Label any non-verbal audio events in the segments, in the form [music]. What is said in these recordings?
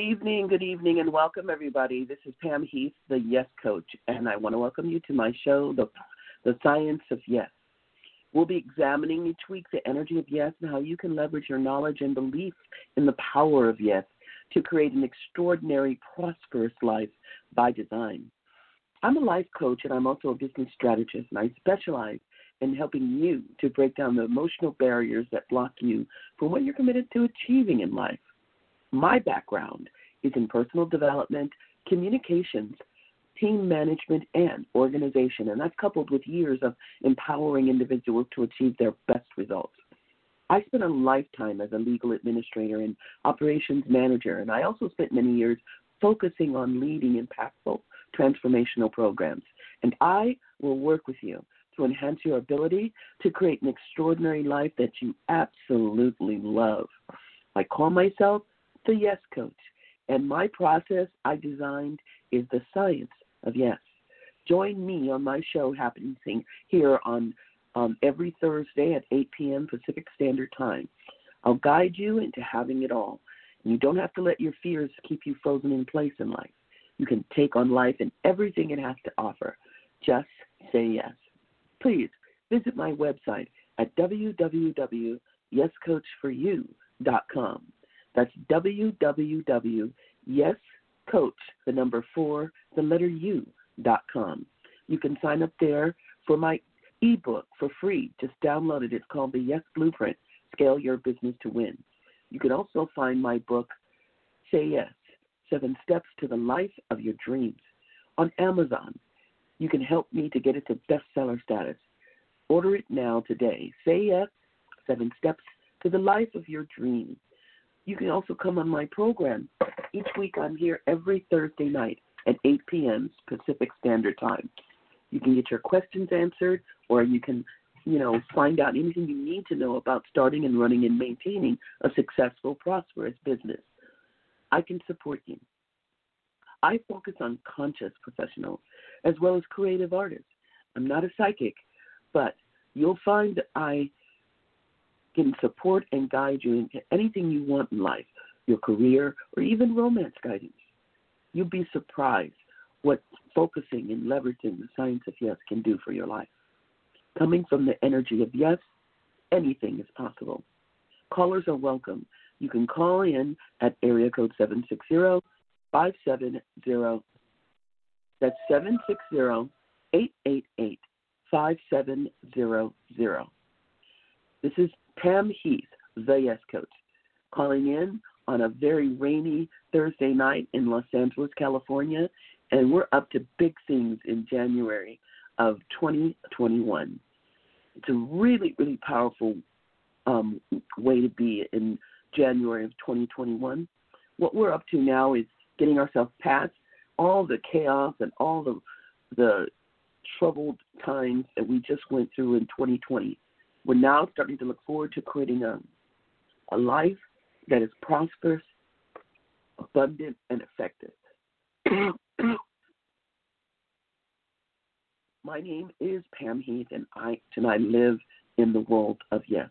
Evening, good evening, and welcome everybody. This is Pam Heath, the Yes Coach, and I want to welcome you to my show, The, the Science of Yes. We'll be examining each week the energy of yes and how you can leverage your knowledge and belief in the power of yes to create an extraordinary, prosperous life by design. I'm a life coach and I'm also a business strategist, and I specialize in helping you to break down the emotional barriers that block you from what you're committed to achieving in life. My background is in personal development, communications, team management, and organization, and that's coupled with years of empowering individuals to achieve their best results. I spent a lifetime as a legal administrator and operations manager, and I also spent many years focusing on leading impactful transformational programs. And I will work with you to enhance your ability to create an extraordinary life that you absolutely love. I call myself the Yes Coach, and my process I designed is the science of yes. Join me on my show happening here on um, every Thursday at 8 p.m. Pacific Standard Time. I'll guide you into having it all. And you don't have to let your fears keep you frozen in place in life. You can take on life and everything it has to offer. Just say yes. Please visit my website at www.yescoachforyou.com. That's www.yescoach, the number four, the letter U, dot com. You can sign up there for my ebook for free. Just download it. It's called the Yes Blueprint Scale Your Business to Win. You can also find my book, Say Yes Seven Steps to the Life of Your Dreams, on Amazon. You can help me to get it to bestseller status. Order it now today. Say Yes Seven Steps to the Life of Your Dreams. You can also come on my program. Each week I'm here every Thursday night at 8 p.m. Pacific Standard Time. You can get your questions answered, or you can, you know, find out anything you need to know about starting and running and maintaining a successful, prosperous business. I can support you. I focus on conscious professionals as well as creative artists. I'm not a psychic, but you'll find I can support and guide you into anything you want in life, your career, or even romance guidance. You'll be surprised what focusing and leveraging the science of yes can do for your life. Coming from the energy of yes, anything is possible. Callers are welcome. You can call in at area code 760 570. That's 760 888 5700. This is Pam Heath, the Yes Coach, calling in on a very rainy Thursday night in Los Angeles, California, and we're up to big things in January of 2021. It's a really, really powerful um, way to be in January of 2021. What we're up to now is getting ourselves past all the chaos and all the the troubled times that we just went through in 2020 we're now starting to look forward to creating a, a life that is prosperous, abundant, and effective. [clears throat] My name is Pam Heath, and I and I live in the world of yes.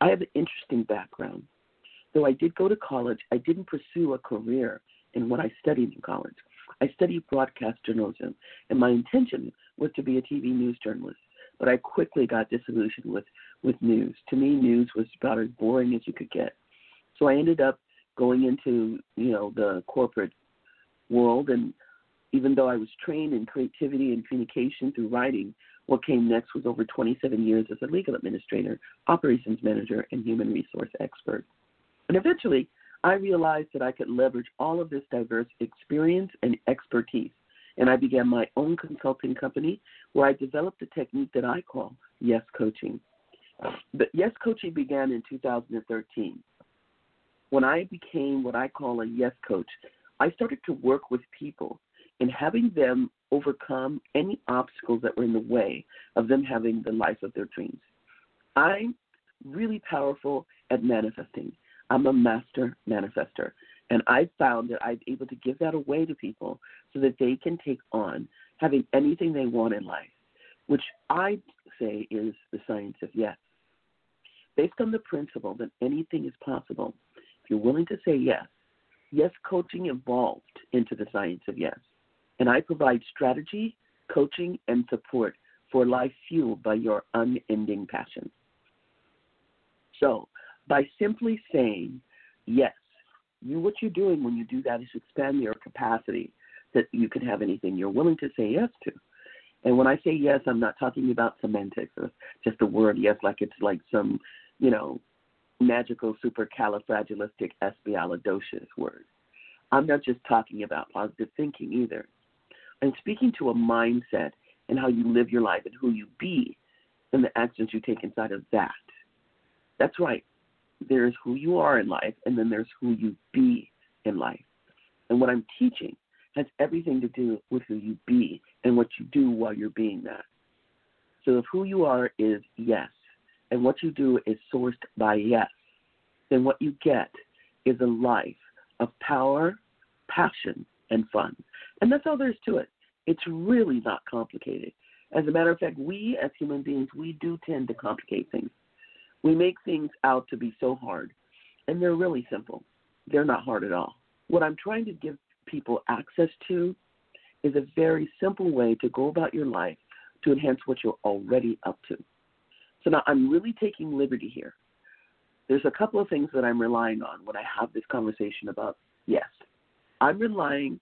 I have an interesting background. Though I did go to college, I didn't pursue a career in what I studied in college. I studied broadcast journalism, and my intention was to be a TV news journalist. But I quickly got disillusioned with with news. To me, news was about as boring as you could get. So I ended up going into you know the corporate world, and even though I was trained in creativity and communication through writing, what came next was over 27 years as a legal administrator, operations manager, and human resource expert. And eventually, I realized that I could leverage all of this diverse experience and expertise and I began my own consulting company where I developed a technique that I call Yes Coaching. But Yes Coaching began in 2013. When I became what I call a Yes Coach, I started to work with people and having them overcome any obstacles that were in the way of them having the life of their dreams. I'm really powerful at manifesting. I'm a master manifester. And I found that I'm able to give that away to people so that they can take on having anything they want in life, which I say is the science of yes. Based on the principle that anything is possible, if you're willing to say yes, yes coaching evolved into the science of yes. And I provide strategy, coaching, and support for life fueled by your unending passion. So, by simply saying yes, you what you're doing when you do that is expand your capacity that you can have anything you're willing to say yes to. And when I say yes, I'm not talking about semantics or just the word yes like it's like some, you know, magical supercalifragilisticexpialidocious word. I'm not just talking about positive thinking either. I'm speaking to a mindset and how you live your life and who you be and the actions you take inside of that. That's right there's who you are in life, and then there's who you be in life. And what I'm teaching has everything to do with who you be and what you do while you're being that. So if who you are is yes, and what you do is sourced by yes, then what you get is a life of power, passion, and fun. And that's all there is to it. It's really not complicated. As a matter of fact, we as human beings, we do tend to complicate things. We make things out to be so hard, and they're really simple. They're not hard at all. What I'm trying to give people access to is a very simple way to go about your life to enhance what you're already up to. So now I'm really taking liberty here. There's a couple of things that I'm relying on when I have this conversation about yes. I'm relying,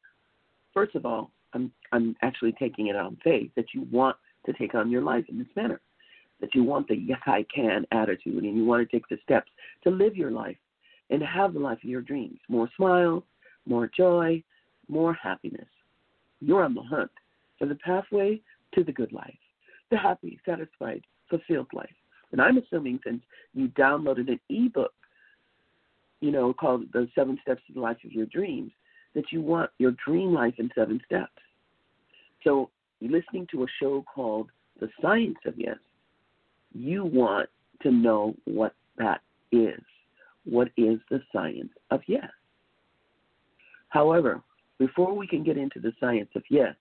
first of all, I'm, I'm actually taking it on faith that you want to take on your life in this manner that you want the yes I can attitude and you want to take the steps to live your life and have the life of your dreams. More smiles, more joy, more happiness. You're on the hunt for the pathway to the good life, the happy, satisfied, fulfilled life. And I'm assuming since you downloaded an ebook, you know, called The Seven Steps to the Life of Your Dreams, that you want your dream life in seven steps. So, listening to a show called The Science of Yes you want to know what that is. What is the science of yes? However, before we can get into the science of yes,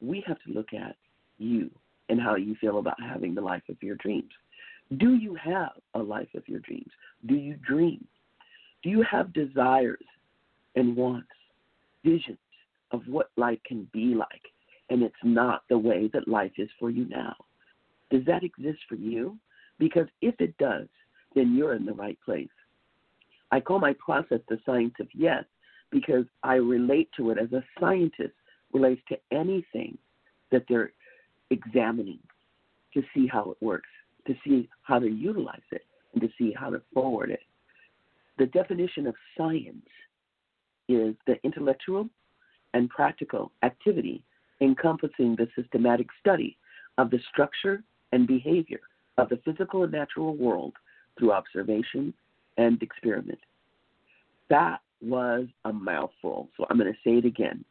we have to look at you and how you feel about having the life of your dreams. Do you have a life of your dreams? Do you dream? Do you have desires and wants, visions of what life can be like, and it's not the way that life is for you now? Does that exist for you? Because if it does, then you're in the right place. I call my process the science of yes because I relate to it as a scientist relates to anything that they're examining to see how it works, to see how to utilize it, and to see how to forward it. The definition of science is the intellectual and practical activity encompassing the systematic study of the structure and behavior of the physical and natural world through observation and experiment. That was a mouthful, so I'm going to say it again.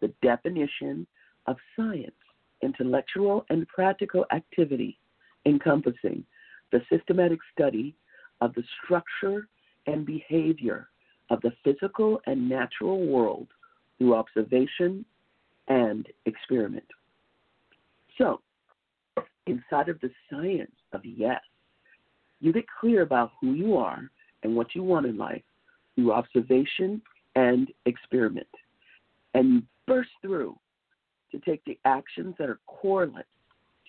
The definition of science, intellectual and practical activity encompassing the systematic study of the structure and behavior of the physical and natural world through observation and experiment. So, inside of the science of yes, you get clear about who you are and what you want in life through observation and experiment. And you burst through to take the actions that are correlate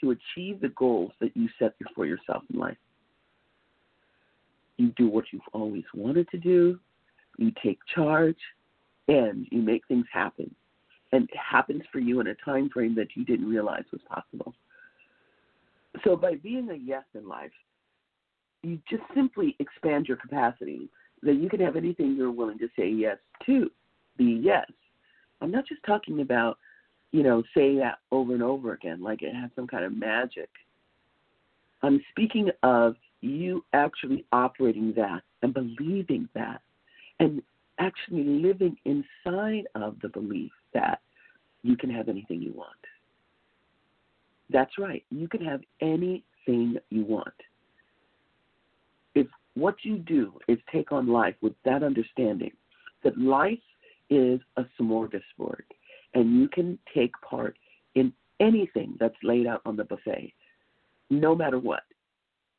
to achieve the goals that you set before yourself in life. You do what you've always wanted to do, you take charge, and you make things happen. And it happens for you in a time frame that you didn't realize was possible. So by being a yes in life, you just simply expand your capacity that you can have anything you're willing to say yes to. Be yes. I'm not just talking about, you know, say that over and over again like it has some kind of magic. I'm speaking of you actually operating that and believing that and actually living inside of the belief that you can have anything you want. That's right. You can have anything you want. If what you do is take on life with that understanding that life is a smorgasbord and you can take part in anything that's laid out on the buffet, no matter what,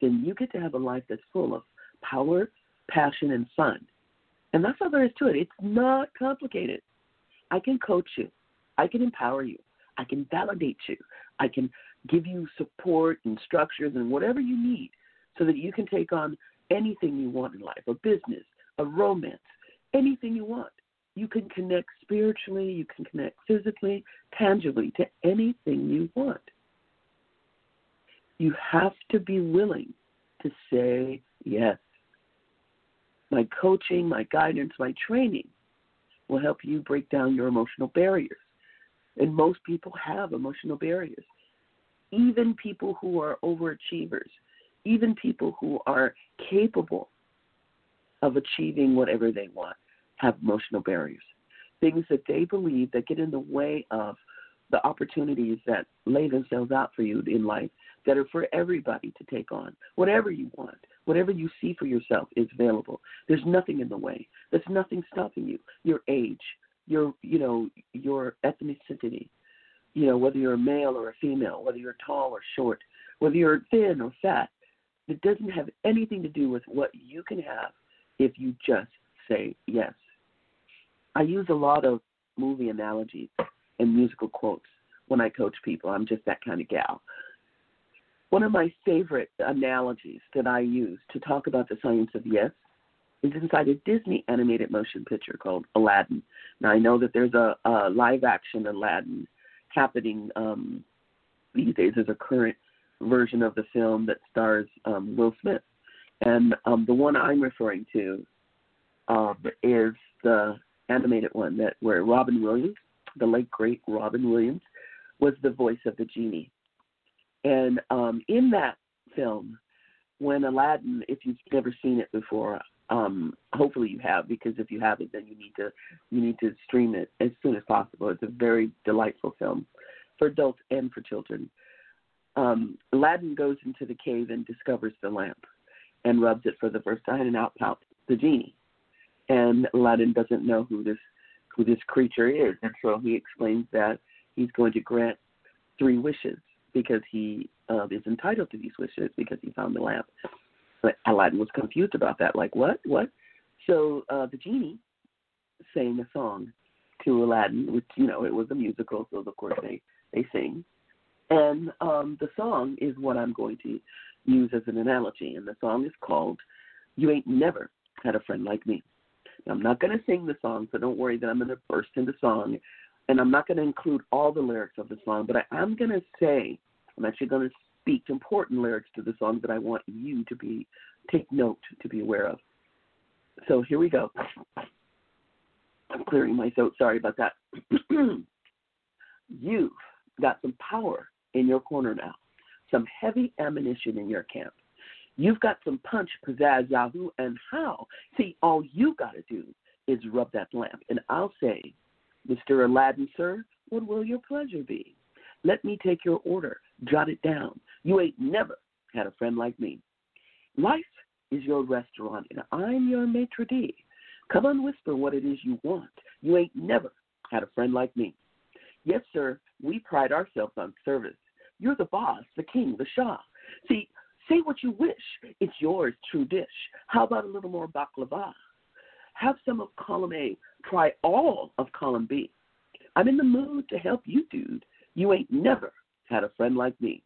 then you get to have a life that's full of power, passion, and fun. And that's all there is to it. It's not complicated. I can coach you. I can empower you. I can validate you. I can give you support and structures and whatever you need so that you can take on anything you want in life a business, a romance, anything you want. You can connect spiritually, you can connect physically, tangibly to anything you want. You have to be willing to say yes. My coaching, my guidance, my training will help you break down your emotional barriers. And most people have emotional barriers. Even people who are overachievers, even people who are capable of achieving whatever they want have emotional barriers. Things that they believe that get in the way of the opportunities that lay themselves out for you in life that are for everybody to take on. Whatever you want, whatever you see for yourself is available. There's nothing in the way. There's nothing stopping you. Your age, your you know, your ethnicity, you know, whether you're a male or a female, whether you're tall or short, whether you're thin or fat, it doesn't have anything to do with what you can have if you just say yes. I use a lot of movie analogies and musical quotes when I coach people. I'm just that kind of gal. One of my favorite analogies that I use to talk about the science of yes is inside a Disney animated motion picture called Aladdin. Now I know that there's a, a live action Aladdin happening um, these days. There's a current version of the film that stars um, Will Smith, and um, the one I'm referring to um, is the animated one that where Robin Williams, the late great Robin Williams, was the voice of the genie. And um, in that film, when Aladdin, if you've never seen it before, um, hopefully you have, because if you haven't, then you need to you need to stream it as soon as possible. It's a very delightful film for adults and for children. Um, Aladdin goes into the cave and discovers the lamp, and rubs it for the first time, and out pops the genie. And Aladdin doesn't know who this who this creature is, and so he explains that he's going to grant three wishes because he uh, is entitled to these wishes because he found the lamp. But Aladdin was confused about that, like what, what? So uh, the genie sang a song to Aladdin, which you know it was a musical, so of course they they sing, and um, the song is what I'm going to use as an analogy, and the song is called "You Ain't Never Had a Friend Like Me." Now, I'm not going to sing the song, so don't worry that I'm going to burst into song, and I'm not going to include all the lyrics of the song, but I am going to say I'm actually going to speak important lyrics to the song that I want you to be take note to be aware of. So here we go. I'm clearing my throat. Sorry about that. [clears throat] You've got some power in your corner now, some heavy ammunition in your camp. You've got some punch, pizzazz, yahoo, and how. See, all you got to do is rub that lamp, and I'll say, Mr. Aladdin, sir, what will your pleasure be? Let me take your order. Jot it down. You ain't never had a friend like me. Life is your restaurant, and I'm your maitre d'. Come on, whisper what it is you want. You ain't never had a friend like me. Yes, sir, we pride ourselves on service. You're the boss, the king, the shah. See, say what you wish. It's yours, true dish. How about a little more baklava? Have some of column A. Try all of column B. I'm in the mood to help you, dude. You ain't never had a friend like me.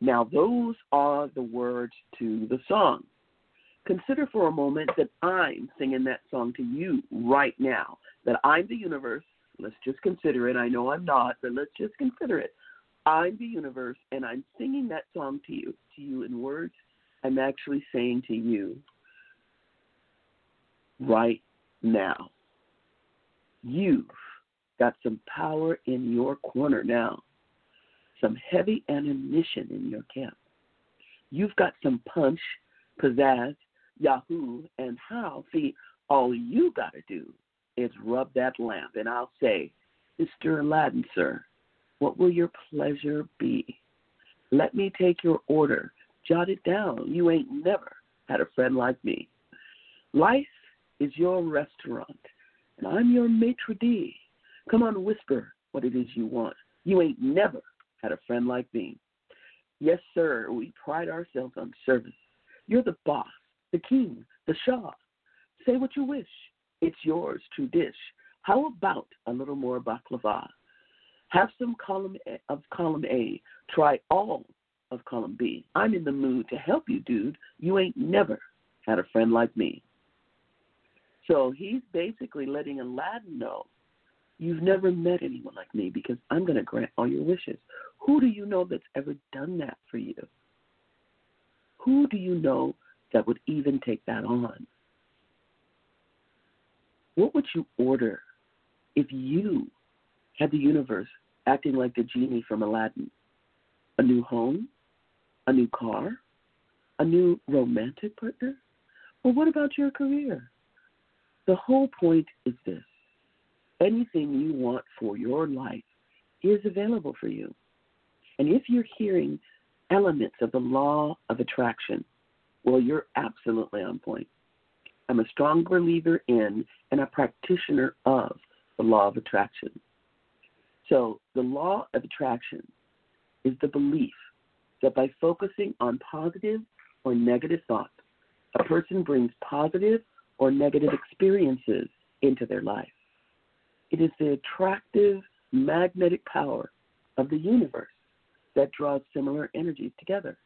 Now, those are the words to the song. Consider for a moment that I'm singing that song to you right now, that I'm the universe. Let's just consider it. I know I'm not, but let's just consider it. I'm the universe, and I'm singing that song to you, to you in words. I'm actually saying to you right now. You've got some power in your corner now, some heavy ammunition in your camp. You've got some punch, pizzazz, Yahoo, and how. See, all you got to do is rub that lamp, and I'll say, Mr. Aladdin, sir, what will your pleasure be? Let me take your order. Jot it down. You ain't never had a friend like me. Life is your restaurant, and I'm your maitre d'. Come on, whisper what it is you want. You ain't never had a friend like me. Yes, sir, we pride ourselves on service. You're the boss, the king, the shah. Say what you wish. It's yours to dish. How about a little more baklava? Have some column a, of column A. Try all of column B. I'm in the mood to help you, dude. You ain't never had a friend like me. So he's basically letting Aladdin know you've never met anyone like me because I'm going to grant all your wishes. Who do you know that's ever done that for you? Who do you know that would even take that on? What would you order if you had the universe acting like the genie from Aladdin? A new home? A new car? A new romantic partner? Or what about your career? The whole point is this anything you want for your life is available for you. And if you're hearing elements of the law of attraction, well, you're absolutely on point. I'm a strong believer in and a practitioner of the law of attraction. So, the law of attraction is the belief that by focusing on positive or negative thoughts, a person brings positive or negative experiences into their life. It is the attractive magnetic power of the universe that draws similar energies together.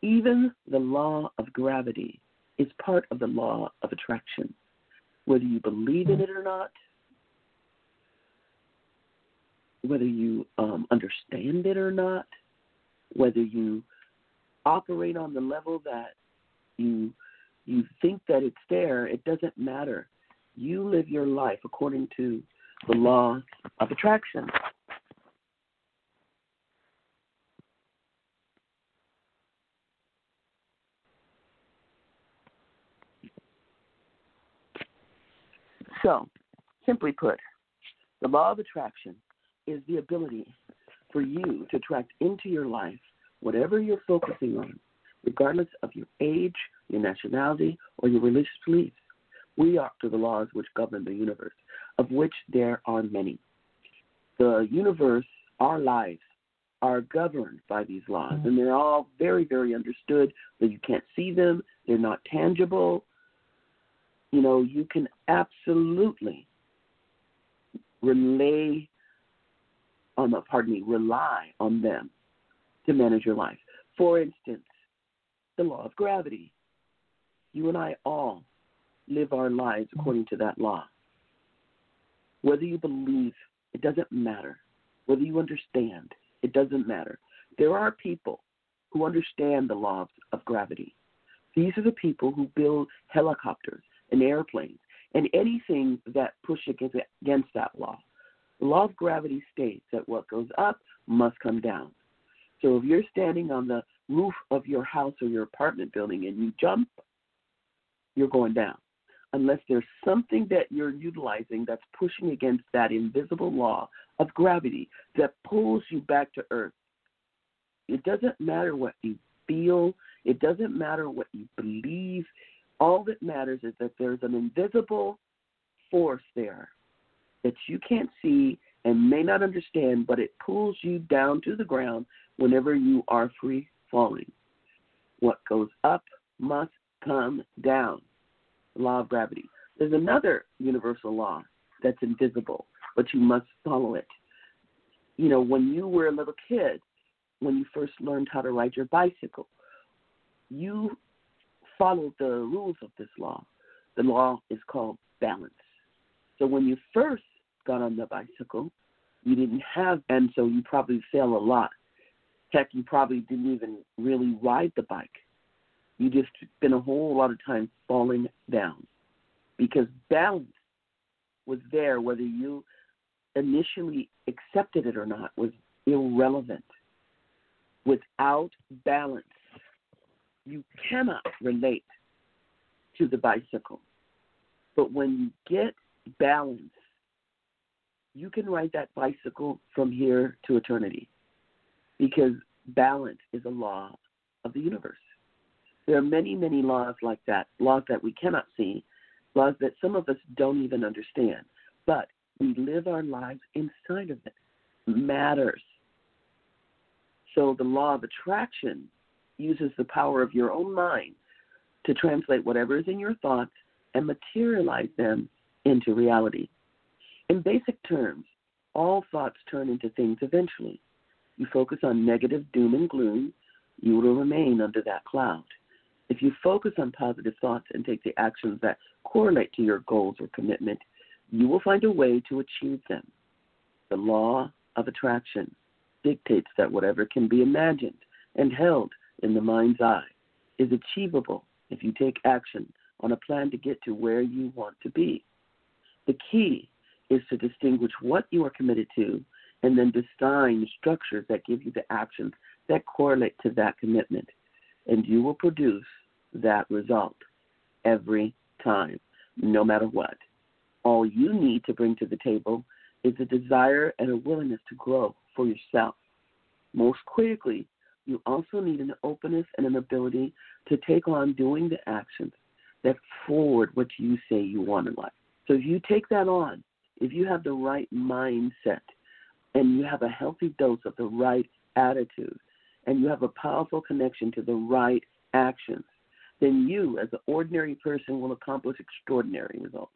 Even the law of gravity is part of the law of attraction. Whether you believe in it or not, whether you um, understand it or not, whether you operate on the level that you you think that it's there, it doesn't matter. You live your life according to the law of attraction. So, simply put, the law of attraction is the ability for you to attract into your life whatever you're focusing on, regardless of your age, your nationality, or your religious beliefs. We are to the laws which govern the universe, of which there are many. The universe, our lives, are governed by these laws, and they're all very, very understood, that you can't see them, they're not tangible. You know, you can absolutely relay on the, pardon me, rely on them to manage your life. For instance, the law of gravity. You and I all live our lives according to that law. Whether you believe, it doesn't matter. Whether you understand, it doesn't matter. There are people who understand the laws of gravity. These are the people who build helicopters and airplanes and anything that pushes against, that law. The law of gravity states that what goes up must come down. So if you're standing on the roof of your house or your apartment building and you jump, you're going down. Unless there's something that you're utilizing that's pushing against that invisible law of gravity that pulls you back to earth. It doesn't matter what you feel, it doesn't matter what you believe. All that matters is that there's an invisible force there that you can't see and may not understand, but it pulls you down to the ground whenever you are free falling. What goes up must come down. Law of gravity. There's another universal law that's invisible, but you must follow it. You know, when you were a little kid, when you first learned how to ride your bicycle. You followed the rules of this law. The law is called balance. So when you first got on the bicycle, you didn't have, and so you probably fell a lot. Heck, you probably didn't even really ride the bike. You just spend a whole lot of time falling down because balance was there, whether you initially accepted it or not, was irrelevant. Without balance, you cannot relate to the bicycle. But when you get balance, you can ride that bicycle from here to eternity because balance is a law of the universe. There are many, many laws like that, laws that we cannot see, laws that some of us don't even understand, but we live our lives inside of it. Matters. So the law of attraction uses the power of your own mind to translate whatever is in your thoughts and materialize them into reality. In basic terms, all thoughts turn into things eventually. You focus on negative doom and gloom, you will remain under that cloud. If you focus on positive thoughts and take the actions that correlate to your goals or commitment, you will find a way to achieve them. The law of attraction dictates that whatever can be imagined and held in the mind's eye is achievable if you take action on a plan to get to where you want to be. The key is to distinguish what you are committed to and then design structures that give you the actions that correlate to that commitment. And you will produce that result every time, no matter what. All you need to bring to the table is a desire and a willingness to grow for yourself. Most critically, you also need an openness and an ability to take on doing the actions that forward what you say you want in life. So if you take that on, if you have the right mindset and you have a healthy dose of the right attitude and you have a powerful connection to the right actions, then you, as an ordinary person, will accomplish extraordinary results.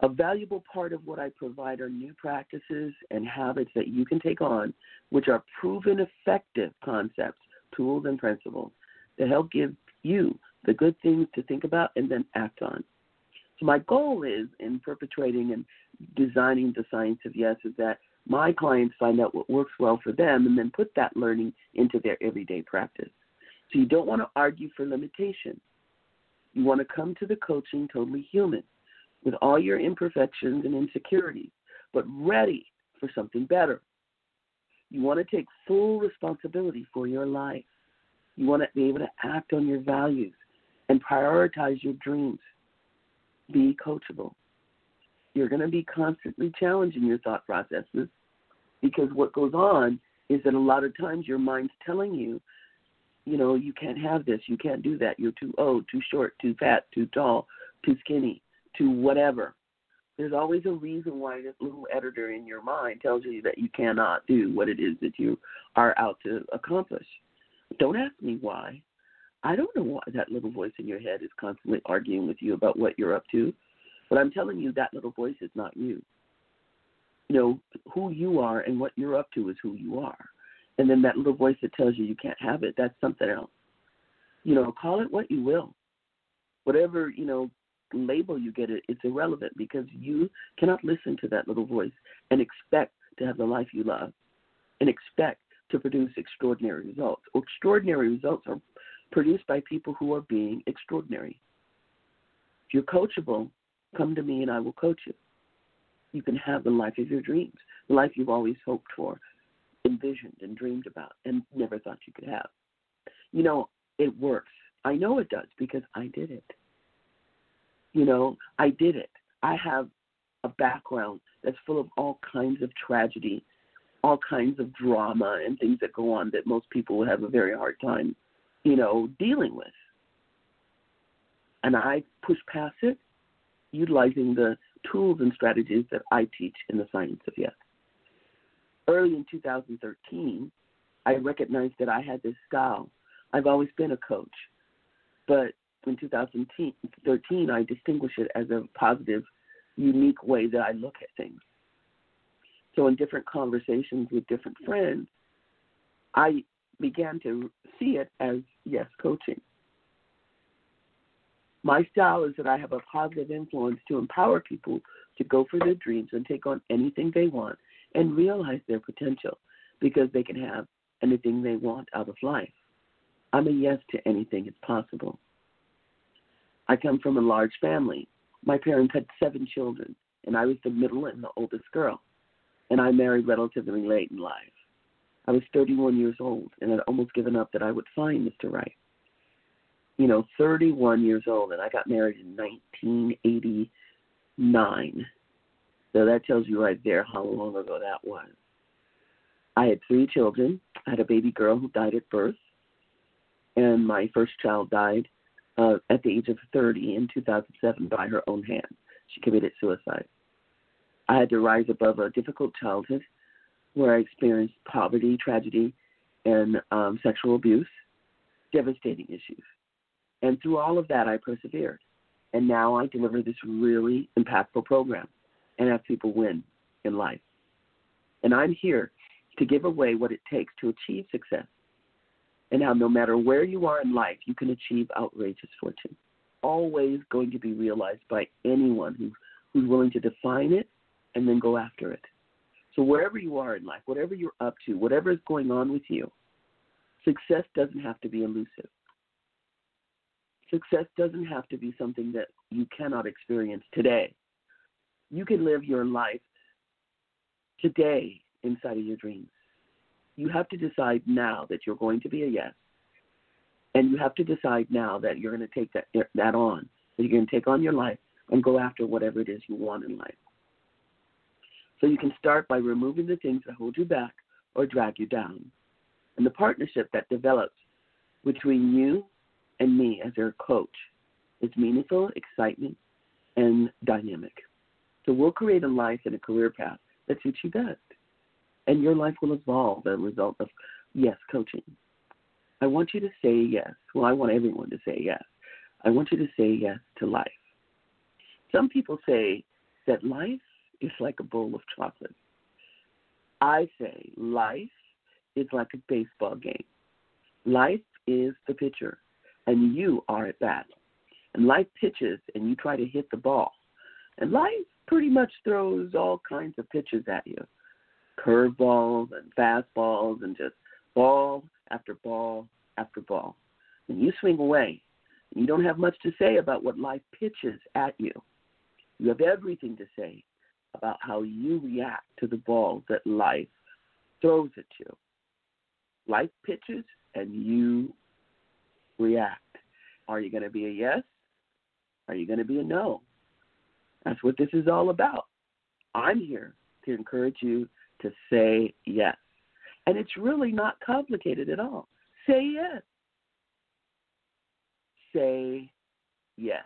A valuable part of what I provide are new practices and habits that you can take on, which are proven effective concepts, tools, and principles to help give you the good things to think about and then act on. So, my goal is in perpetrating and designing the science of yes is that my clients find out what works well for them and then put that learning into their everyday practice. So, you don't want to argue for limitation. You want to come to the coaching totally human with all your imperfections and insecurities, but ready for something better. You want to take full responsibility for your life. You want to be able to act on your values and prioritize your dreams. Be coachable. You're going to be constantly challenging your thought processes because what goes on is that a lot of times your mind's telling you, you know, you can't have this, you can't do that, you're too old, too short, too fat, too tall, too skinny too whatever. There's always a reason why this little editor in your mind tells you that you cannot do what it is that you are out to accomplish. Don't ask me why. I don't know why that little voice in your head is constantly arguing with you about what you're up to, but I'm telling you that little voice is not you. You know, who you are and what you're up to is who you are. And then that little voice that tells you you can't have it, that's something else. You know, call it what you will. Whatever, you know, label you get it, it's irrelevant because you cannot listen to that little voice and expect to have the life you love and expect to produce extraordinary results. Extraordinary results are produced by people who are being extraordinary. If you're coachable, come to me and I will coach you. You can have the life of your dreams, the life you've always hoped for, envisioned and dreamed about, and never thought you could have. You know, it works. I know it does because I did it. You know, I did it. I have a background that's full of all kinds of tragedy, all kinds of drama and things that go on that most people would have a very hard time, you know, dealing with. And I push past it utilizing the tools and strategies that I teach in the science of yes. Early in 2013, I recognized that I had this style. I've always been a coach, but in 2013, I distinguish it as a positive, unique way that I look at things. So, in different conversations with different friends, I began to see it as yes coaching. My style is that I have a positive influence to empower people to go for their dreams and take on anything they want and realize their potential because they can have anything they want out of life. I'm a yes to anything is possible. I come from a large family. My parents had seven children, and I was the middle and the oldest girl. And I married relatively late in life. I was 31 years old and had almost given up that I would find Mr. Right you know, 31 years old, and I got married in 1989. So that tells you right there how long ago that was. I had three children. I had a baby girl who died at birth, and my first child died uh, at the age of 30 in 2007 by her own hand. She committed suicide. I had to rise above a difficult childhood where I experienced poverty, tragedy, and um, sexual abuse, devastating issues. And through all of that, I persevered. And now I deliver this really impactful program and have people win in life. And I'm here to give away what it takes to achieve success and how no matter where you are in life, you can achieve outrageous fortune. Always going to be realized by anyone who, who's willing to define it and then go after it. So, wherever you are in life, whatever you're up to, whatever is going on with you, success doesn't have to be elusive. Success doesn't have to be something that you cannot experience today. You can live your life today inside of your dreams. You have to decide now that you're going to be a yes. And you have to decide now that you're going to take that, that on, that you're going to take on your life and go after whatever it is you want in life. So you can start by removing the things that hold you back or drag you down. And the partnership that develops between you and me as their coach is meaningful, excitement, and dynamic. So we'll create a life and a career path that suits you best. And your life will evolve as a result of yes coaching. I want you to say yes. Well, I want everyone to say yes. I want you to say yes to life. Some people say that life is like a bowl of chocolate. I say life is like a baseball game. Life is the pitcher and you are at bat. And life pitches and you try to hit the ball. And life pretty much throws all kinds of pitches at you curveballs and fastballs and just ball after ball after ball. And you swing away. And you don't have much to say about what life pitches at you. You have everything to say about how you react to the ball that life throws at you. Life pitches and you react. Are you going to be a yes? Are you going to be a no? That's what this is all about. I'm here to encourage you to say yes. And it's really not complicated at all. Say yes. Say yes.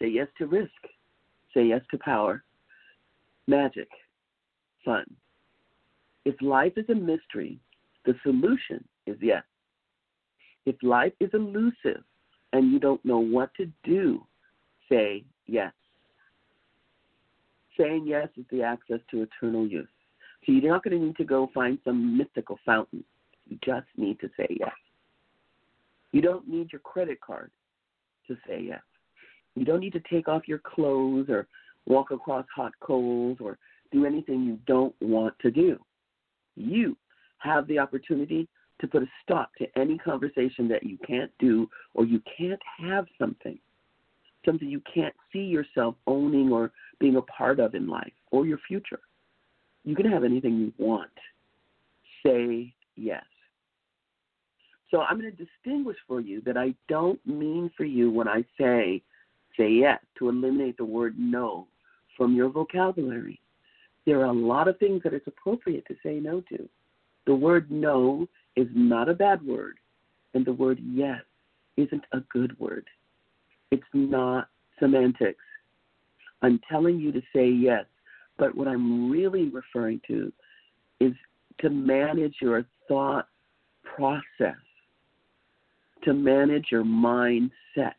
Say yes to risk. Say yes to power, magic, fun. If life is a mystery, the solution is yes. If life is elusive and you don't know what to do, say yes. Saying yes is the access to eternal youth. So you're not going to need to go find some mystical fountain. You just need to say yes. You don't need your credit card to say yes. You don't need to take off your clothes or walk across hot coals or do anything you don't want to do. You have the opportunity to put a stop to any conversation that you can't do or you can't have something, something you can't see yourself owning or being a part of in life or your future. You can have anything you want. Say yes. So I'm going to distinguish for you that I don't mean for you when I say say yes to eliminate the word no from your vocabulary. There are a lot of things that it's appropriate to say no to. The word no is not a bad word, and the word yes isn't a good word. It's not semantics. I'm telling you to say yes, but what I'm really referring to is to manage your thought process, to manage your mindset,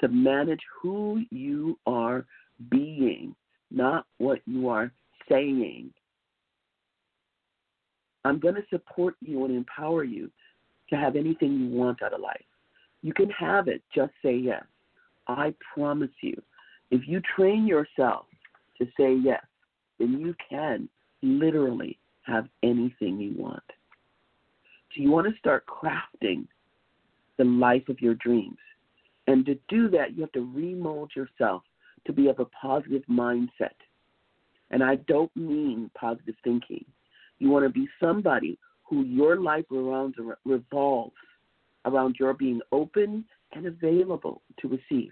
to manage who you are being, not what you are saying I'm going to support you and empower you to have anything you want out of life. You can have it, just say yes. I promise you, if you train yourself to say yes, then you can literally have anything you want. So you want to start crafting the life of your dreams. And to do that, you have to remold yourself to be of a positive mindset. And I don't mean positive thinking. You want to be somebody who your life revolves around your being open and available to receive,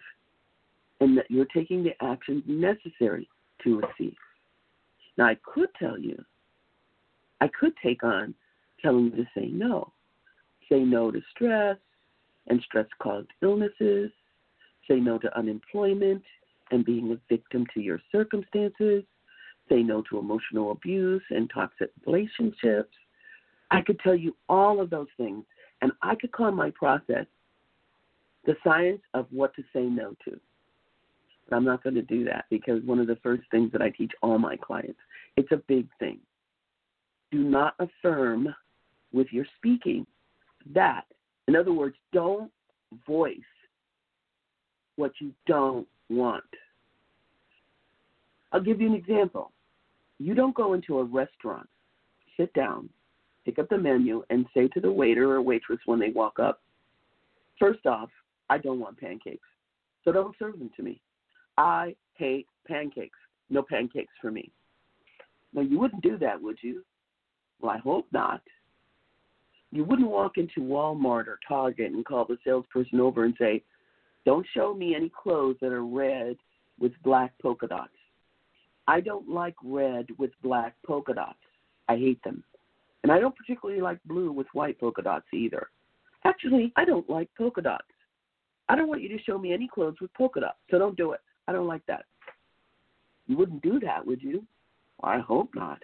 and that you're taking the actions necessary to receive. Now, I could tell you, I could take on telling you to say no. Say no to stress and stress caused illnesses. Say no to unemployment and being a victim to your circumstances. Say no to emotional abuse and toxic relationships. I could tell you all of those things, and I could call my process the science of what to say no to. But I'm not going to do that because one of the first things that I teach all my clients, it's a big thing. Do not affirm with your speaking that. In other words, don't voice what you don't want. I'll give you an example. You don't go into a restaurant, sit down, pick up the menu, and say to the waiter or waitress when they walk up, first off, I don't want pancakes, so don't serve them to me. I hate pancakes. No pancakes for me. Now, you wouldn't do that, would you? Well, I hope not. You wouldn't walk into Walmart or Target and call the salesperson over and say, Don't show me any clothes that are red with black polka dots. I don't like red with black polka dots. I hate them. And I don't particularly like blue with white polka dots either. Actually, I don't like polka dots. I don't want you to show me any clothes with polka dots, so don't do it. I don't like that. You wouldn't do that, would you? I hope not.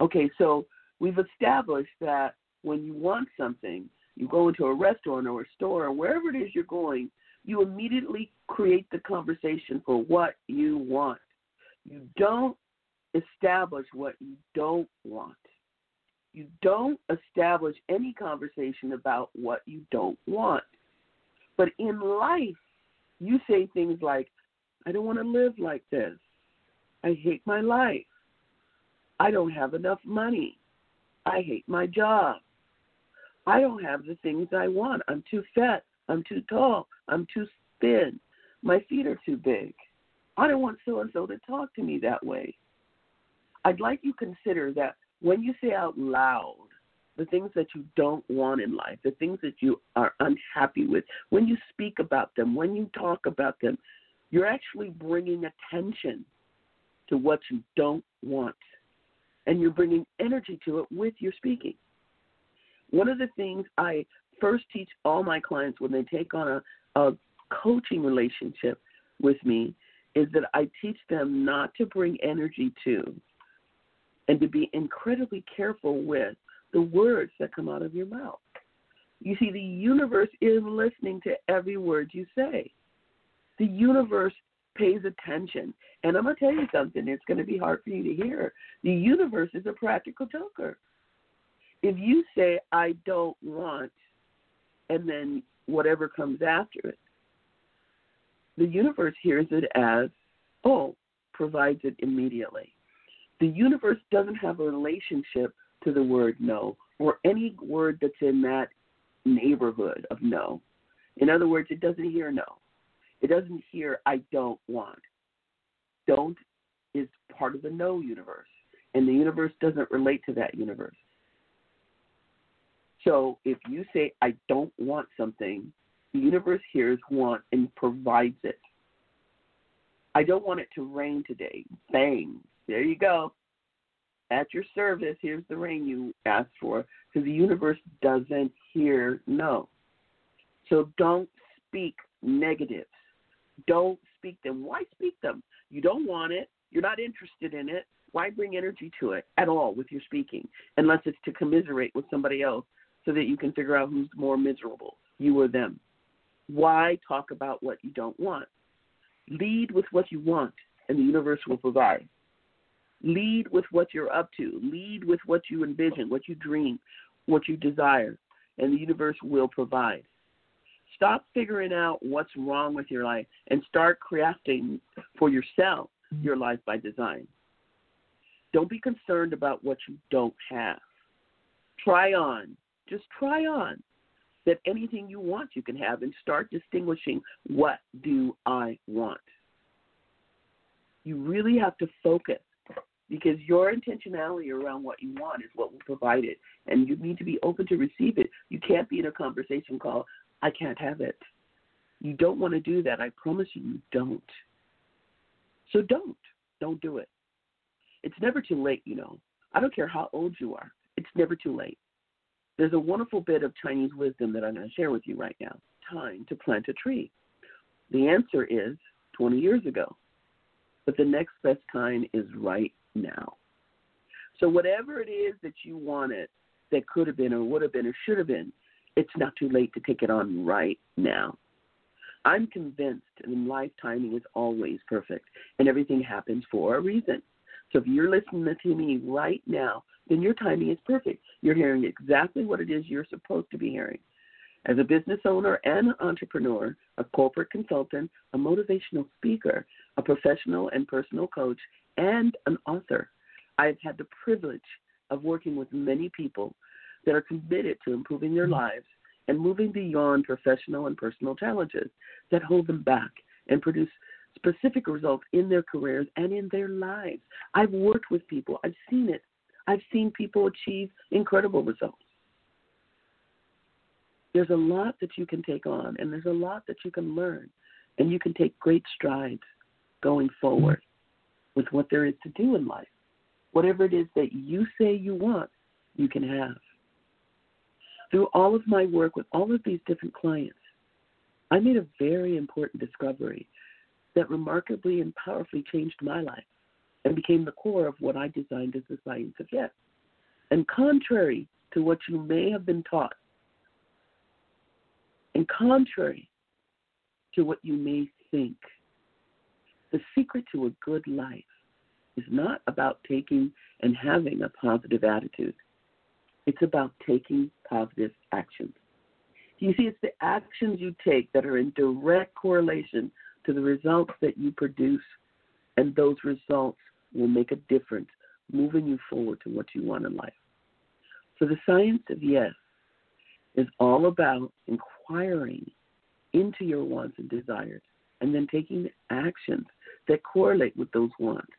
Okay, so we've established that when you want something, you go into a restaurant or a store or wherever it is you're going, you immediately create the conversation for what you want. You don't establish what you don't want. You don't establish any conversation about what you don't want. But in life, you say things like, I don't want to live like this. I hate my life. I don't have enough money. I hate my job. I don't have the things I want. I'm too fat. I'm too tall. I'm too thin. My feet are too big. I don't want so and so to talk to me that way. I'd like you consider that when you say out loud the things that you don't want in life, the things that you are unhappy with, when you speak about them, when you talk about them, you're actually bringing attention to what you don't want. And you're bringing energy to it with your speaking. One of the things I first teach all my clients when they take on a, a coaching relationship with me is that I teach them not to bring energy to and to be incredibly careful with the words that come out of your mouth. You see, the universe is listening to every word you say. The universe pays attention. And I'm going to tell you something, it's going to be hard for you to hear. The universe is a practical joker. If you say, I don't want, and then whatever comes after it, the universe hears it as, oh, provides it immediately. The universe doesn't have a relationship to the word no or any word that's in that neighborhood of no. In other words, it doesn't hear no. It doesn't hear I don't want. Don't is part of the no universe, and the universe doesn't relate to that universe. So if you say I don't want something, the universe hears want and provides it. I don't want it to rain today. Bang. There you go. At your service, here's the rain you asked for. Because the universe doesn't hear no. So don't speak negatives. Don't speak them. Why speak them? You don't want it. You're not interested in it. Why bring energy to it at all with your speaking? Unless it's to commiserate with somebody else so that you can figure out who's more miserable, you or them. Why talk about what you don't want? Lead with what you want, and the universe will provide. Lead with what you're up to. Lead with what you envision, what you dream, what you desire, and the universe will provide. Stop figuring out what's wrong with your life and start crafting for yourself your life by design. Don't be concerned about what you don't have. Try on, just try on that anything you want you can have and start distinguishing what do I want. You really have to focus because your intentionality around what you want is what will provide it and you need to be open to receive it. You can't be in a conversation called I can't have it. You don't want to do that. I promise you you don't. So don't. Don't do it. It's never too late, you know. I don't care how old you are. It's never too late. There's a wonderful bit of Chinese wisdom that I'm going to share with you right now. Time to plant a tree. The answer is 20 years ago. But the next best time is right now. So, whatever it is that you wanted that could have been or would have been or should have been, it's not too late to take it on right now. I'm convinced that life timing is always perfect and everything happens for a reason. So if you're listening to me right now, then your timing is perfect. You're hearing exactly what it is you're supposed to be hearing. As a business owner and entrepreneur, a corporate consultant, a motivational speaker, a professional and personal coach, and an author, I've had the privilege of working with many people that are committed to improving their lives and moving beyond professional and personal challenges that hold them back and produce specific results in their careers and in their lives. I've worked with people, I've seen it. I've seen people achieve incredible results. There's a lot that you can take on, and there's a lot that you can learn, and you can take great strides going forward with what there is to do in life. Whatever it is that you say you want, you can have. Through all of my work with all of these different clients, I made a very important discovery that remarkably and powerfully changed my life and became the core of what I designed as the science of yes. And contrary to what you may have been taught, and contrary to what you may think, the secret to a good life is not about taking and having a positive attitude. It's about taking positive actions. You see, it's the actions you take that are in direct correlation to the results that you produce, and those results will make a difference, moving you forward to what you want in life. So, the science of yes is all about inquiring into your wants and desires and then taking actions that correlate with those wants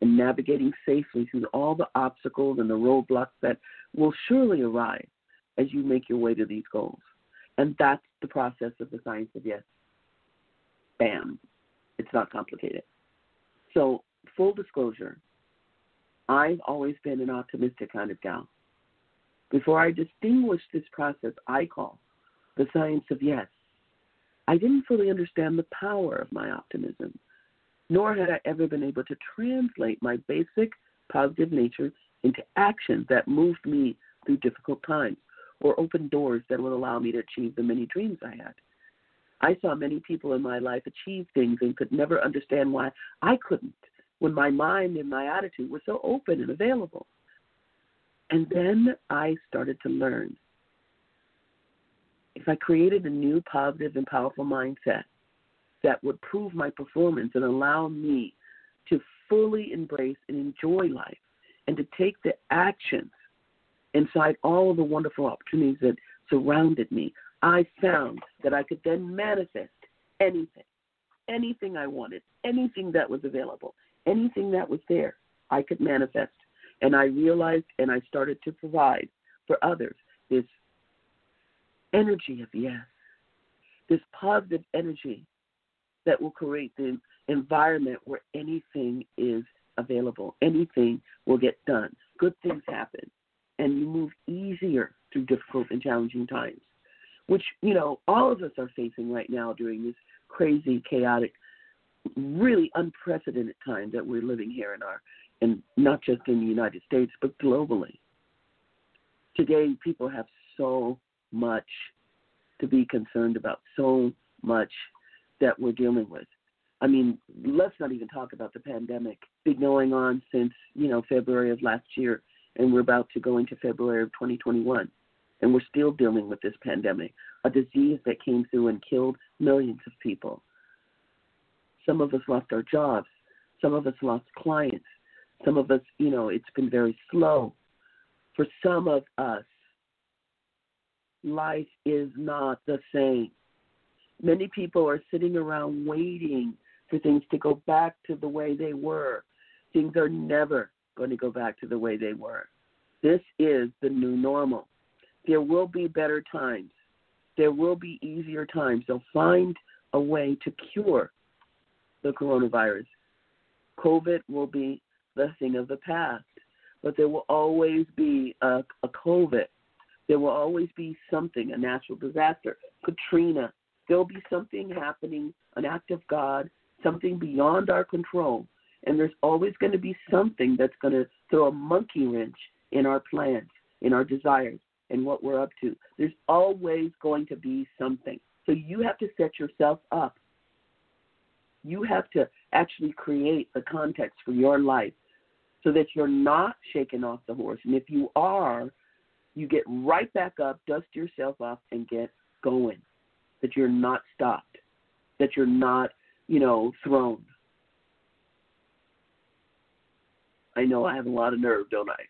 and navigating safely through all the obstacles and the roadblocks that will surely arise as you make your way to these goals. And that's the process of the science of yes bam, it's not complicated. So, full disclosure, I've always been an optimistic kind of gal. Before I distinguished this process I call the science of yes, I didn't fully understand the power of my optimism, nor had I ever been able to translate my basic positive nature into actions that moved me through difficult times or opened doors that would allow me to achieve the many dreams I had. I saw many people in my life achieve things and could never understand why I couldn't when my mind and my attitude were so open and available. And then I started to learn. If I created a new positive and powerful mindset that would prove my performance and allow me to fully embrace and enjoy life and to take the actions inside all of the wonderful opportunities that surrounded me, I found that I could then manifest anything, anything I wanted, anything that was available, anything that was there, I could manifest. And I realized and I started to provide for others this energy of yes, this positive energy that will create the environment where anything is available, anything will get done, good things happen, and you move easier through difficult and challenging times which you know all of us are facing right now during this crazy, chaotic, really unprecedented time that we're living here in our, and not just in the United States but globally. Today, people have so much to be concerned about, so much that we're dealing with. I mean, let's not even talk about the pandemic. Been going on since you know February of last year, and we're about to go into February of 2021, and we're still dealing with this pandemic, a disease that came through and killed millions of people. Some of us lost our jobs. Some of us lost clients. Some of us, you know, it's been very slow. For some of us, life is not the same. Many people are sitting around waiting for things to go back to the way they were. Things are never going to go back to the way they were. This is the new normal. There will be better times. There will be easier times. They'll find a way to cure the coronavirus. COVID will be the thing of the past, but there will always be a, a COVID. There will always be something, a natural disaster, Katrina. There will be something happening, an act of God, something beyond our control. And there's always going to be something that's going to throw a monkey wrench in our plans, in our desires, and what we're up to. There's always going to be something. So you have to set yourself up you have to actually create the context for your life so that you're not shaken off the horse. And if you are, you get right back up, dust yourself off, and get going. That you're not stopped, that you're not, you know, thrown. I know I have a lot of nerve, don't I?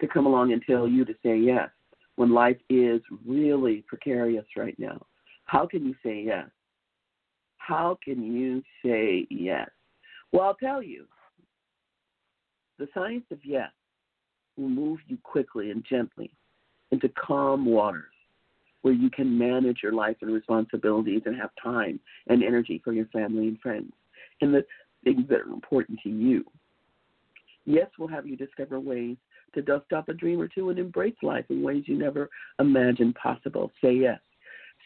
To come along and tell you to say yes when life is really precarious right now. How can you say yes? How can you say yes? Well, I'll tell you. The science of yes will move you quickly and gently into calm waters where you can manage your life and responsibilities and have time and energy for your family and friends and the things that are important to you. Yes will have you discover ways to dust off a dream or two and embrace life in ways you never imagined possible. Say yes.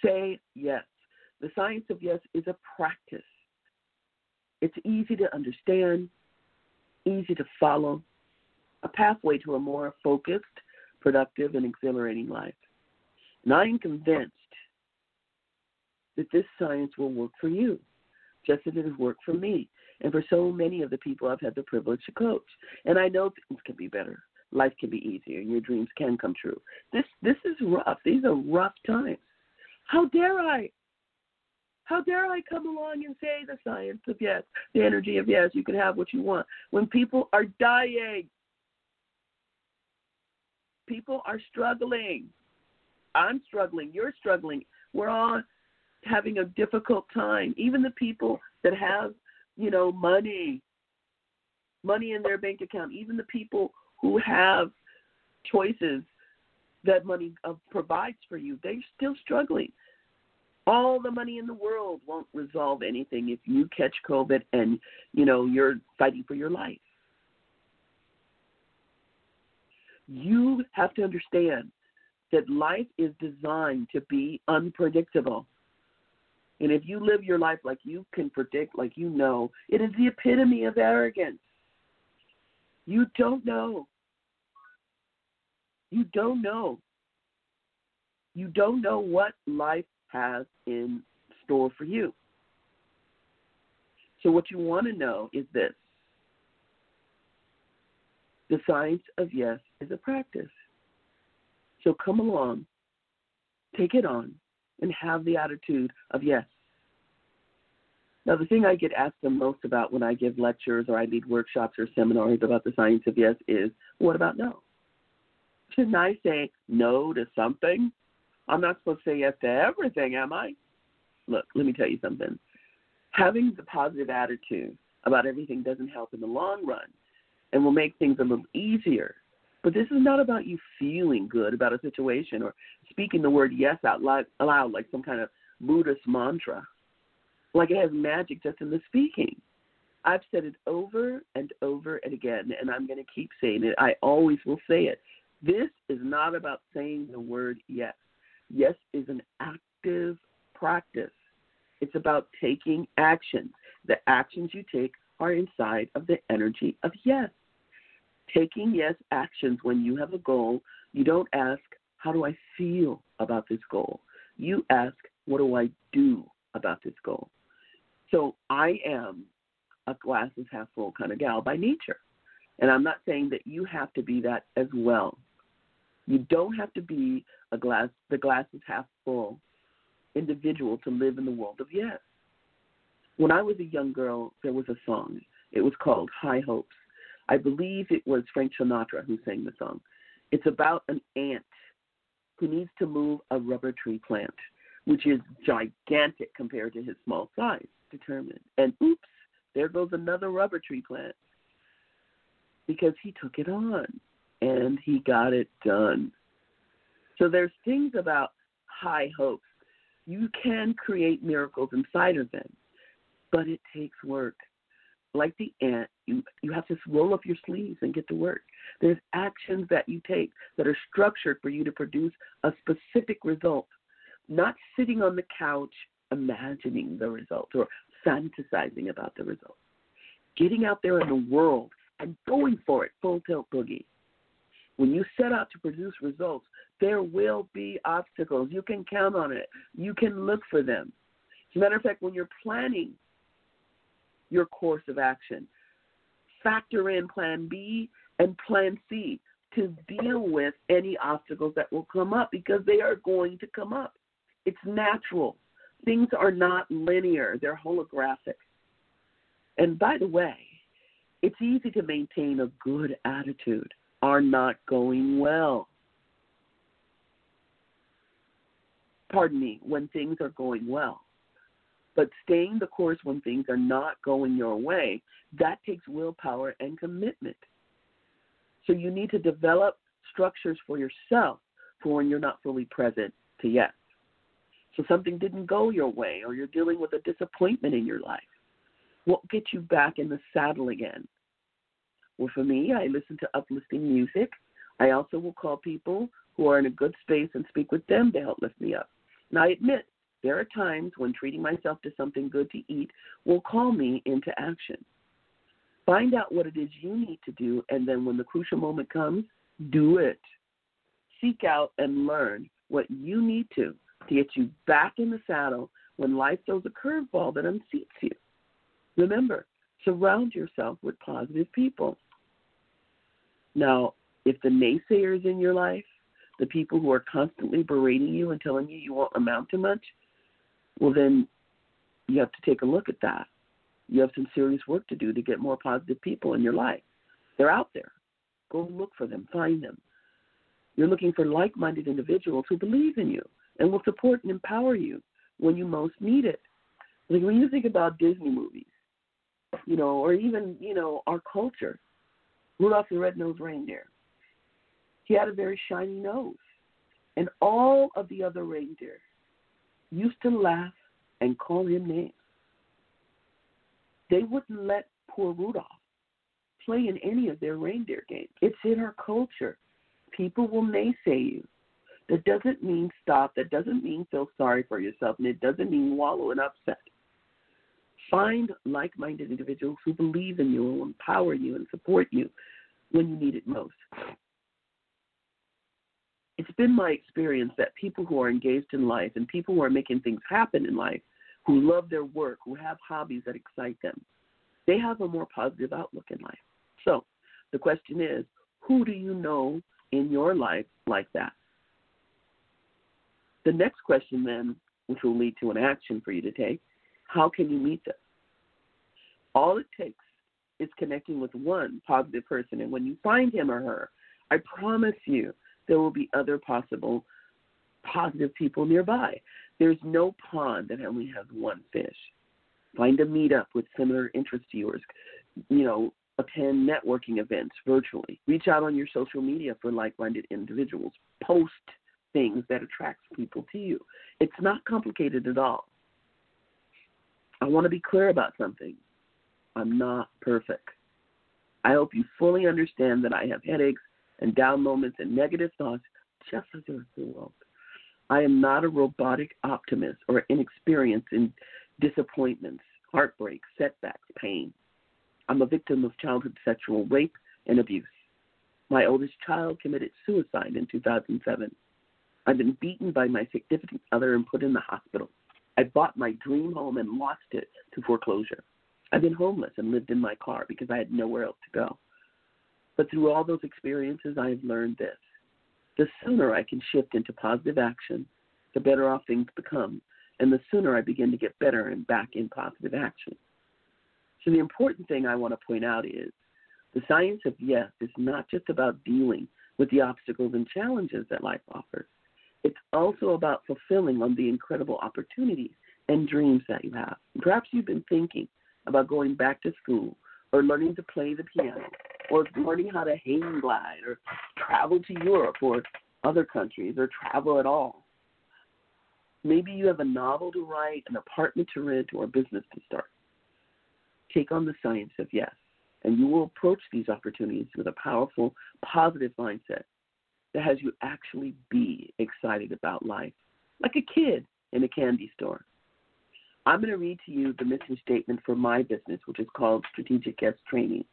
Say yes. The science of yes is a practice. It's easy to understand, easy to follow, a pathway to a more focused, productive, and exhilarating life. And I am convinced that this science will work for you, just as it has worked for me and for so many of the people I've had the privilege to coach. And I know things can be better. Life can be easier and your dreams can come true. This this is rough. These are rough times. How dare I how dare I come along and say the science of yes, the energy of yes, you can have what you want when people are dying? People are struggling. I'm struggling. You're struggling. We're all having a difficult time. Even the people that have, you know, money, money in their bank account, even the people who have choices that money uh, provides for you, they're still struggling. All the money in the world won't resolve anything if you catch COVID and you know you're fighting for your life. You have to understand that life is designed to be unpredictable. And if you live your life like you can predict, like you know, it is the epitome of arrogance. You don't know. You don't know. You don't know what life has in store for you. So, what you want to know is this the science of yes is a practice. So, come along, take it on, and have the attitude of yes. Now, the thing I get asked the most about when I give lectures or I lead workshops or seminars about the science of yes is what about no? Shouldn't I say no to something? I'm not supposed to say yes to everything, am I? Look, let me tell you something. Having the positive attitude about everything doesn't help in the long run and will make things a little easier. But this is not about you feeling good about a situation or speaking the word yes out loud, aloud like some kind of Buddhist mantra, like it has magic just in the speaking. I've said it over and over and again, and I'm going to keep saying it. I always will say it. This is not about saying the word yes. Yes is an active practice. It's about taking actions. The actions you take are inside of the energy of yes. Taking yes actions when you have a goal, you don't ask, How do I feel about this goal? You ask, What do I do about this goal? So I am a glass is half full kind of gal by nature. And I'm not saying that you have to be that as well. You don't have to be a glass the glass is half full individual to live in the world of yes. When I was a young girl, there was a song. It was called High Hopes. I believe it was Frank Sinatra who sang the song. It's about an ant who needs to move a rubber tree plant, which is gigantic compared to his small size, determined. And oops, there goes another rubber tree plant because he took it on and he got it done. So there's things about high hopes. You can create miracles inside of them, but it takes work. Like the ant, you you have to roll up your sleeves and get to work. There's actions that you take that are structured for you to produce a specific result, not sitting on the couch imagining the result or fantasizing about the result. Getting out there in the world and going for it full tilt boogie. When you set out to produce results, there will be obstacles. You can count on it. You can look for them. As a matter of fact, when you're planning your course of action, factor in plan B and plan C to deal with any obstacles that will come up because they are going to come up. It's natural. Things are not linear, they're holographic. And by the way, it's easy to maintain a good attitude are not going well. Pardon me, when things are going well. But staying the course when things are not going your way, that takes willpower and commitment. So you need to develop structures for yourself for when you're not fully present to yes. So something didn't go your way or you're dealing with a disappointment in your life. What gets you back in the saddle again? Well, for me, I listen to uplifting music. I also will call people who are in a good space and speak with them to help lift me up. Now, I admit there are times when treating myself to something good to eat will call me into action. Find out what it is you need to do, and then when the crucial moment comes, do it. Seek out and learn what you need to to get you back in the saddle when life throws a curveball that unseats you. Remember, surround yourself with positive people. Now, if the naysayers in your life, the people who are constantly berating you and telling you you won't amount to much, well, then you have to take a look at that. You have some serious work to do to get more positive people in your life. They're out there. Go look for them, find them. You're looking for like minded individuals who believe in you and will support and empower you when you most need it. Like when you think about Disney movies, you know, or even, you know, our culture, Rudolph the Red-Nosed Reindeer. He had a very shiny nose. And all of the other reindeer used to laugh and call him names. They wouldn't let poor Rudolph play in any of their reindeer games. It's in our culture. People will naysay you. That doesn't mean stop. That doesn't mean feel sorry for yourself. And it doesn't mean wallow in upset. Find like minded individuals who believe in you and empower you and support you when you need it most. It's been my experience that people who are engaged in life and people who are making things happen in life, who love their work, who have hobbies that excite them, they have a more positive outlook in life. So the question is who do you know in your life like that? The next question, then, which will lead to an action for you to take, how can you meet them? All it takes is connecting with one positive person. And when you find him or her, I promise you there will be other possible positive people nearby. There's no pond that only has one fish. Find a meetup with similar interests to yours. You know, attend networking events virtually. Reach out on your social media for like-minded individuals. Post things that attracts people to you. It's not complicated at all. I want to be clear about something. I'm not perfect. I hope you fully understand that I have headaches and down moments and negative thoughts just as the rest of the world. I am not a robotic optimist or inexperienced in disappointments, heartbreak, setbacks, pain. I'm a victim of childhood sexual rape and abuse. My oldest child committed suicide in 2007. I've been beaten by my significant other and put in the hospital. I bought my dream home and lost it to foreclosure. I've been homeless and lived in my car because I had nowhere else to go. But through all those experiences, I have learned this. The sooner I can shift into positive action, the better off things become, and the sooner I begin to get better and back in positive action. So, the important thing I want to point out is the science of yes is not just about dealing with the obstacles and challenges that life offers. It's also about fulfilling on the incredible opportunities and dreams that you have. Perhaps you've been thinking about going back to school or learning to play the piano or learning how to hang glide or travel to Europe or other countries or travel at all. Maybe you have a novel to write, an apartment to rent, or a business to start. Take on the science of yes, and you will approach these opportunities with a powerful, positive mindset that has you actually be excited about life, like a kid in a candy store. I'm going to read to you the mission statement for my business, which is called Strategic Guest Training.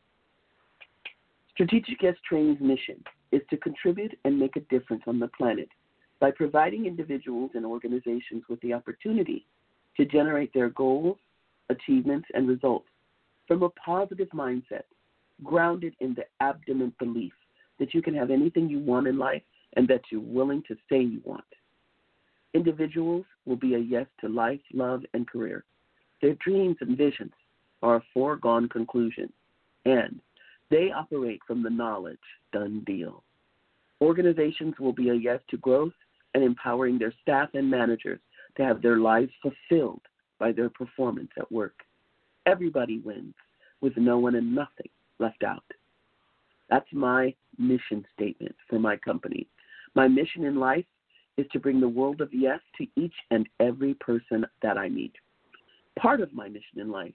Strategic Guest Training's mission is to contribute and make a difference on the planet by providing individuals and organizations with the opportunity to generate their goals, achievements, and results from a positive mindset grounded in the abdomen belief that you can have anything you want in life and that you're willing to say you want. Individuals will be a yes to life, love, and career. Their dreams and visions are a foregone conclusion, and they operate from the knowledge done deal. Organizations will be a yes to growth and empowering their staff and managers to have their lives fulfilled by their performance at work. Everybody wins, with no one and nothing left out. That's my mission statement for my company. My mission in life is to bring the world of yes to each and every person that I meet. Part of my mission in life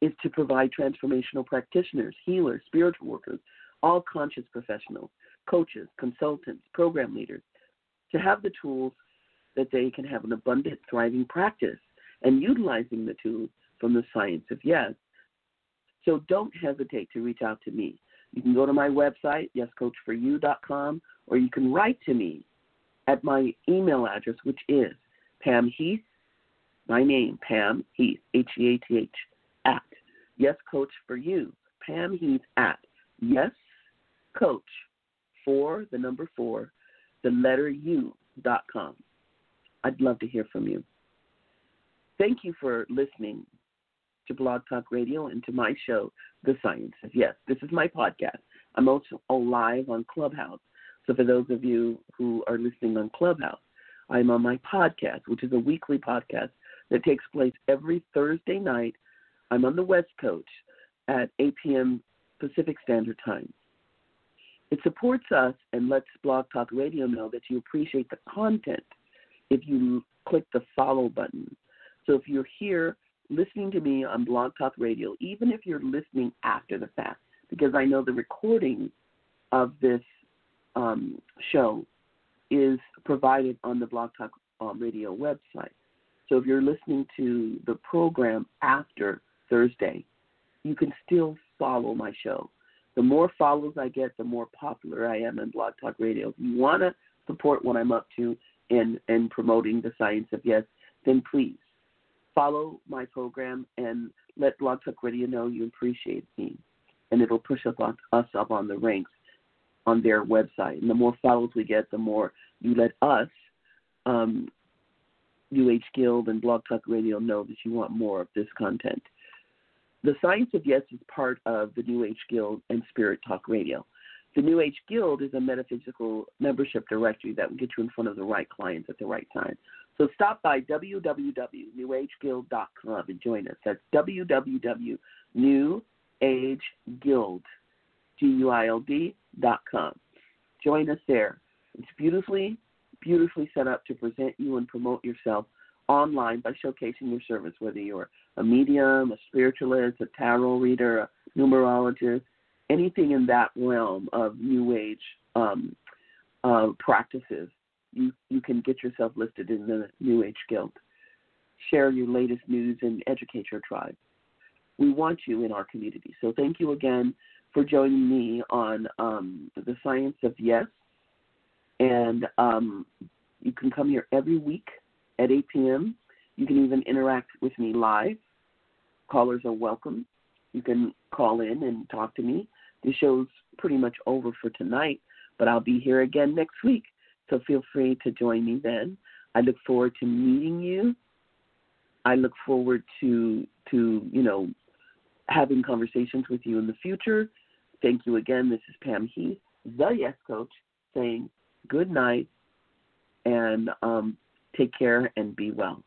is to provide transformational practitioners, healers, spiritual workers, all conscious professionals, coaches, consultants, program leaders to have the tools that they can have an abundant, thriving practice and utilizing the tools from the science of yes so don't hesitate to reach out to me. You can go to my website, yescoachforyou.com, or you can write to me at my email address, which is Pam Heath, my name, Pam Heath, H E A T H, at Yes Coach for You, Pam Heath at Yes Coach for the number four, the letter U dot com. I'd love to hear from you. Thank you for listening to Blog Talk Radio and to my show, The Science of Yes. This is my podcast. I'm also live on Clubhouse. So for those of you who are listening on Clubhouse, I'm on my podcast, which is a weekly podcast that takes place every Thursday night. I'm on the West Coast at 8 p.m. Pacific Standard Time. It supports us and lets Blog Talk Radio know that you appreciate the content if you click the follow button. So if you're here listening to me on Blog Talk Radio, even if you're listening after the fact, because I know the recording of this um, show is provided on the Blog Talk um, Radio website. So if you're listening to the program after Thursday, you can still follow my show. The more follows I get, the more popular I am in Blog Talk Radio. If you want to support what I'm up to in, in promoting the science of yes, then please follow my program and let Blog Talk Radio know you appreciate me. And it'll push us, on, us up on the ranks on their website. And the more follows we get, the more you let us, um, UH Guild and Blog Talk Radio, know that you want more of this content. The Science of Yes is part of the New Age Guild and Spirit Talk Radio. The New Age Guild is a metaphysical membership directory that will get you in front of the right clients at the right time. So stop by www.newageguild.com and join us. That's www.newageguild.com. Join us there. It's beautifully, beautifully set up to present you and promote yourself online by showcasing your service, whether you're a medium, a spiritualist, a tarot reader, a numerologist, anything in that realm of New Age um, uh, practices you, you can get yourself listed in the New Age Guild. Share your latest news and educate your tribe. We want you in our community. So thank you again for joining me on um, the Science of Yes. And um, you can come here every week at 8 p.m. You can even interact with me live. Callers are welcome. You can call in and talk to me. The show's pretty much over for tonight, but I'll be here again next week. So feel free to join me then. I look forward to meeting you. I look forward to to, you know, having conversations with you in the future. Thank you again. This is Pam Heath, the Yes Coach, saying good night and um, take care and be well.